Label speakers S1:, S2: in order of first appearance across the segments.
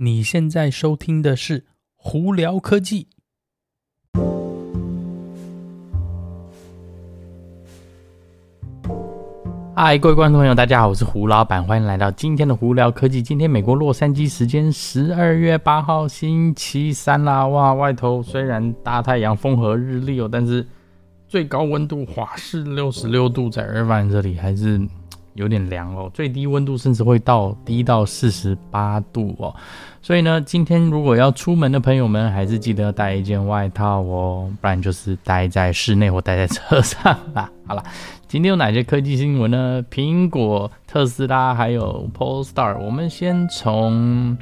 S1: 你现在收听的是《胡聊科技》。嗨，各位观众朋友，大家好，我是胡老板，欢迎来到今天的《胡聊科技》。今天美国洛杉矶时间十二月八号星期三啦，哇，外头虽然大太阳、风和日丽哦，但是最高温度华氏六十六度，在尔湾这里还是。有点凉哦，最低温度甚至会到低到四十八度哦，所以呢，今天如果要出门的朋友们，还是记得带一件外套哦，不然就是待在室内或待在车上啦。好了，今天有哪些科技新闻呢？苹果、特斯拉还有 Polestar，我们先从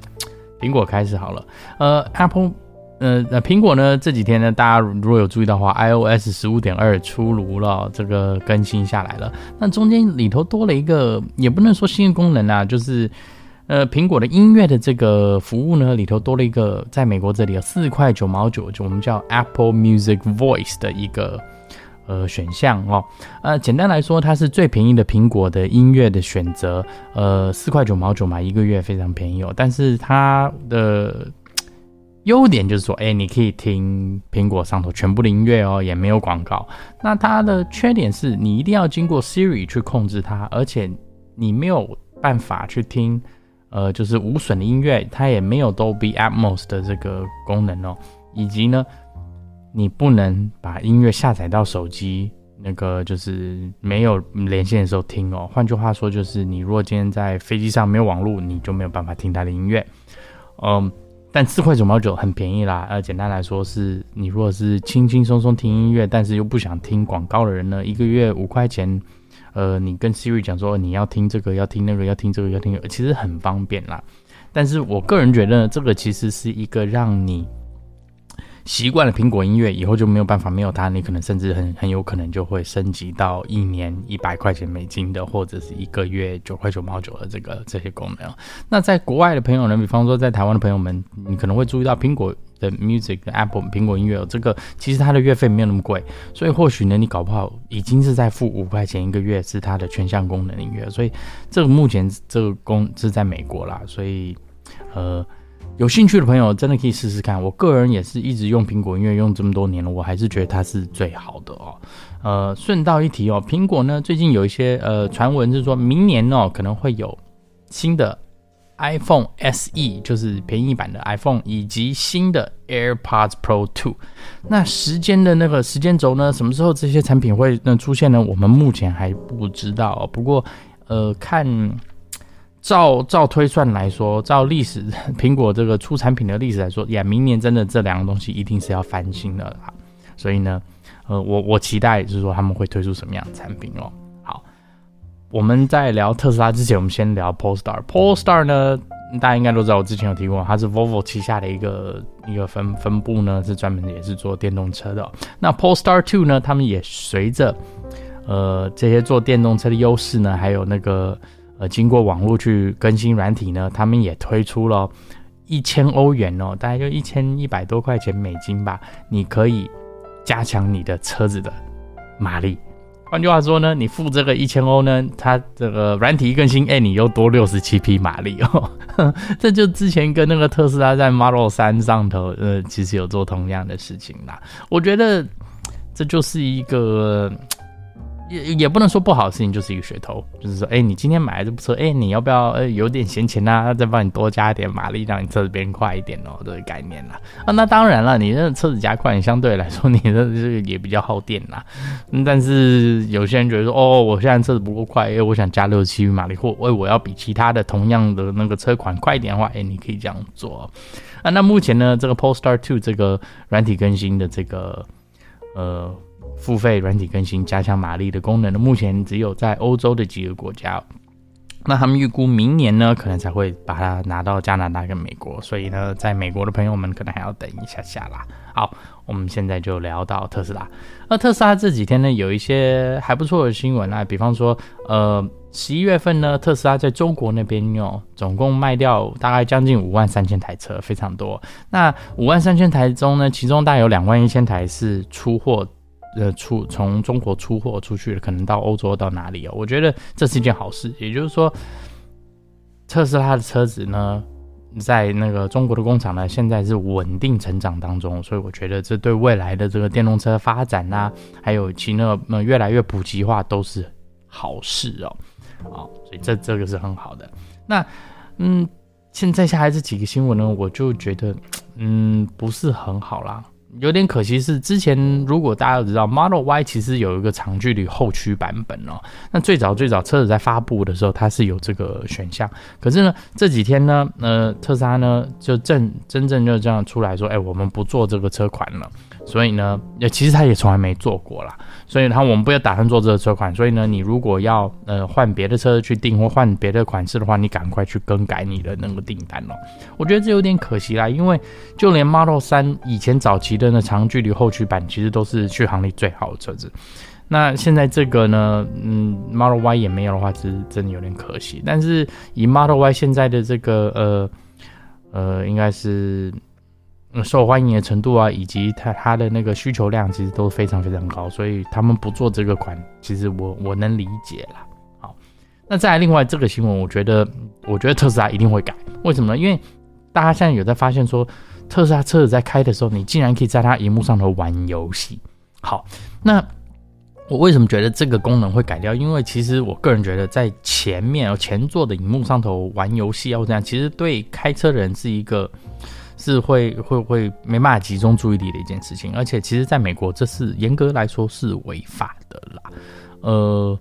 S1: 苹果开始好了。呃，Apple。呃，那苹果呢？这几天呢，大家如果有注意到话，iOS 十五点二出炉了，这个更新下来了。那中间里头多了一个，也不能说新的功能啊，就是呃，苹果的音乐的这个服务呢，里头多了一个，在美国这里有四块九毛九，就我们叫 Apple Music Voice 的一个呃选项哦。呃，简单来说，它是最便宜的苹果的音乐的选择，呃，四块九毛九嘛，一个月非常便宜哦。但是它的优点就是说，哎，你可以听苹果上头全部的音乐哦，也没有广告。那它的缺点是你一定要经过 Siri 去控制它，而且你没有办法去听，呃，就是无损的音乐，它也没有 Dolby Atmos 的这个功能哦。以及呢，你不能把音乐下载到手机，那个就是没有连线的时候听哦。换句话说，就是你如果今天在飞机上没有网络，你就没有办法听它的音乐，嗯。但四块九毛九很便宜啦，呃，简单来说是，你如果是轻轻松松听音乐，但是又不想听广告的人呢，一个月五块钱，呃，你跟 Siri 讲说你要听这个，要听那个，要听这个，要听，其实很方便啦。但是我个人觉得，这个其实是一个让你。习惯了苹果音乐以后就没有办法没有它，你可能甚至很很有可能就会升级到一年一百块钱美金的，或者是一个月九块九毛九的这个这些功能。那在国外的朋友呢，比方说在台湾的朋友们，你可能会注意到苹果的 Music Apple 苹果音乐这个，其实它的月费没有那么贵，所以或许呢，你搞不好已经是在付五块钱一个月是它的全项功能音乐。所以这个目前这个功是在美国啦，所以呃。有兴趣的朋友真的可以试试看。我个人也是一直用苹果音乐用这么多年了，我还是觉得它是最好的哦。呃，顺道一提哦，苹果呢最近有一些呃传闻是说明年哦可能会有新的 iPhone SE，就是便宜版的 iPhone，以及新的 AirPods Pro 2。那时间的那个时间轴呢，什么时候这些产品会能出现呢？我们目前还不知道哦。不过呃看。照照推算来说，照历史苹果这个出产品的历史来说，呀，明年真的这两个东西一定是要翻新的啦。所以呢，呃，我我期待就是说他们会推出什么样的产品哦。好，我们在聊特斯拉之前，我们先聊 Polestar。Polestar 呢，大家应该都知道，我之前有提过，它是 Volvo 旗下的一个一个分分部呢，是专门也是做电动车的。那 Polestar 2呢，他们也随着呃这些做电动车的优势呢，还有那个。呃，经过网络去更新软体呢，他们也推出了一千欧元哦，大概就一千一百多块钱美金吧。你可以加强你的车子的马力。换句话说呢，你付这个一千欧呢，它这个软体一更新，哎，你又多六十七匹马力哦。这就之前跟那个特斯拉在 Model 3上头，呃，其实有做同样的事情啦。我觉得这就是一个。也也不能说不好的事情，就是一个噱头，就是说，哎、你今天买了这部车，哎、你要不要，呃，有点闲钱呐、啊，再帮你多加一点马力，让你车子变快一点哦，这个概念啦。啊，那当然了，你这车子加快，你相对来说，你的这个也比较耗电啦。但是有些人觉得说，哦，我现在车子不够快，哎、欸，我想加六十七匹马力，或，哎，我要比其他的同样的那个车款快一点的话，哎、你可以这样做。啊，那目前呢，这个 Polestar Two 这个软体更新的这个，呃。付费软体更新加强马力的功能呢，目前只有在欧洲的几个国家。那他们预估明年呢，可能才会把它拿到加拿大跟美国。所以呢，在美国的朋友们可能还要等一下下啦。好，我们现在就聊到特斯拉。那特斯拉这几天呢，有一些还不错的新闻啊，比方说，呃，十一月份呢，特斯拉在中国那边哟，总共卖掉大概将近五万三千台车，非常多。那五万三千台中呢，其中大概有两万一千台是出货。呃，出从中国出货出去了，可能到欧洲到哪里哦？我觉得这是一件好事。也就是说，特斯拉的车子呢，在那个中国的工厂呢，现在是稳定成长当中，所以我觉得这对未来的这个电动车发展啊，还有其那么越来越普及化都是好事哦。好，所以这这个是很好的。那嗯，现在下来这几个新闻呢，我就觉得嗯不是很好啦。有点可惜是，之前如果大家都知道，Model Y 其实有一个长距离后驱版本哦。那最早最早车子在发布的时候，它是有这个选项。可是呢，这几天呢，呃，特斯拉呢就正真正就这样出来说，哎，我们不做这个车款了。所以呢，也其实他也从来没做过啦。所以他我们不要打算做这个车款。所以呢，你如果要呃换别的车去订或换别的款式的话，你赶快去更改你的那个订单哦。我觉得这有点可惜啦，因为就连 Model 3以前早期的那长距离后驱版，其实都是续航力最好的车子。那现在这个呢，嗯，Model Y 也没有的话，其实真的有点可惜。但是以 Model Y 现在的这个呃呃，应该是。受欢迎的程度啊，以及它它的那个需求量，其实都非常非常高，所以他们不做这个款，其实我我能理解啦。好，那再来另外这个新闻，我觉得我觉得特斯拉一定会改，为什么呢？因为大家现在有在发现说，特斯拉车子在开的时候，你竟然可以在它荧幕上头玩游戏。好，那我为什么觉得这个功能会改掉？因为其实我个人觉得，在前面前座的荧幕上头玩游戏要这样，其实对开车的人是一个。是会会会没办法集中注意力的一件事情，而且其实在美国这是严格来说是违法的啦，呃，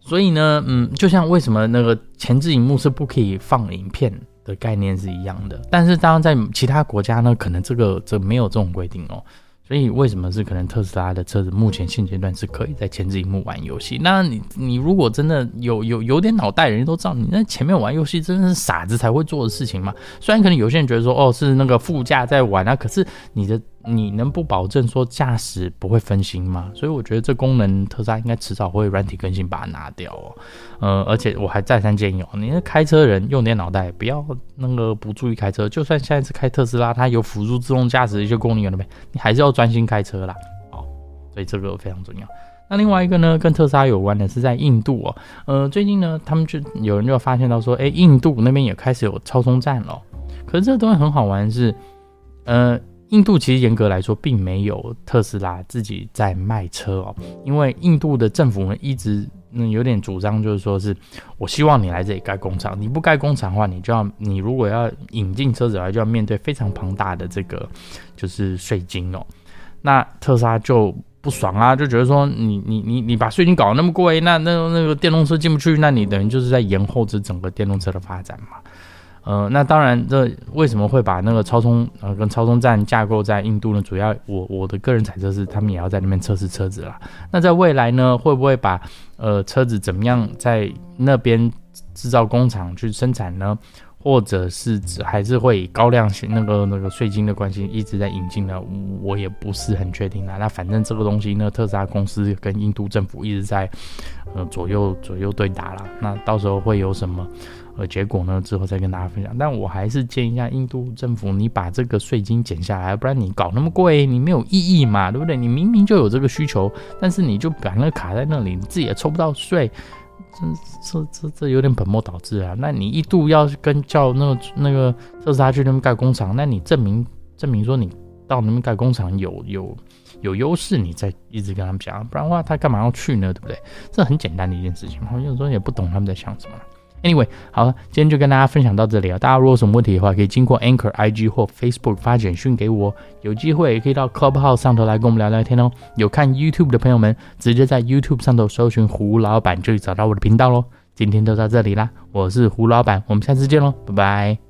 S1: 所以呢，嗯，就像为什么那个前置荧幕是不可以放影片的概念是一样的，但是当然在其他国家呢，可能这个这没有这种规定哦。所以为什么是可能特斯拉的车子目前现阶段是可以在前置荧幕玩游戏？那你你如果真的有有有点脑袋，人家都知道你那前面玩游戏真的是傻子才会做的事情嘛。虽然可能有些人觉得说哦是那个副驾在玩啊，可是你的。你能不保证说驾驶不会分心吗？所以我觉得这功能特斯拉应该迟早会软体更新把它拿掉哦。呃，而且我还再三建议哦，你那开车人用点脑袋，不要那个不注意开车。就算下一次开特斯拉，它有辅助自动驾驶的一些功能有了没？你还是要专心开车啦。哦，所以这个非常重要。那另外一个呢，跟特斯拉有关的是在印度哦。呃，最近呢，他们就有人就发现到说，哎，印度那边也开始有超充站了。可是这个东西很好玩是，呃。印度其实严格来说，并没有特斯拉自己在卖车哦，因为印度的政府呢一直嗯有点主张，就是说是我希望你来这里盖工厂，你不盖工厂的话，你就要你如果要引进车子来，就要面对非常庞大的这个就是税金哦。那特斯拉就不爽啊，就觉得说你你你你把税金搞得那么贵，那那那个电动车进不去，那你等于就是在延后这整个电动车的发展嘛。呃，那当然，这为什么会把那个超充呃跟超充站架构在印度呢？主要我我的个人猜测是，他们也要在那边测试车子啦。那在未来呢，会不会把呃车子怎么样在那边制造工厂去生产呢？或者是指还是会以高量型那个那个税金的关系一直在引进呢？我也不是很确定啦。那反正这个东西呢，特斯拉公司跟印度政府一直在呃左右左右对打啦。那到时候会有什么？呃，结果呢，之后再跟大家分享。但我还是建议一下印度政府，你把这个税金减下来，不然你搞那么贵，你没有意义嘛，对不对？你明明就有这个需求，但是你就把那个卡在那里，你自己也抽不到税，这这这这有点本末倒置啊。那你一度要跟叫那个那个特斯拉去那边盖工厂，那你证明证明说你到那边盖工厂有有有优势，你再一直跟他们讲，不然的话他干嘛要去呢？对不对？这很简单的一件事情，我有时候也不懂他们在想什么。Anyway，好了，今天就跟大家分享到这里啊。大家如果有什么问题的话，可以经过 Anchor IG 或 Facebook 发简讯给我。有机会也可以到 Clubhouse 上头来跟我们聊聊天哦。有看 YouTube 的朋友们，直接在 YouTube 上头搜寻胡老板，就可以找到我的频道喽。今天就到这里啦，我是胡老板，我们下次见喽，拜拜。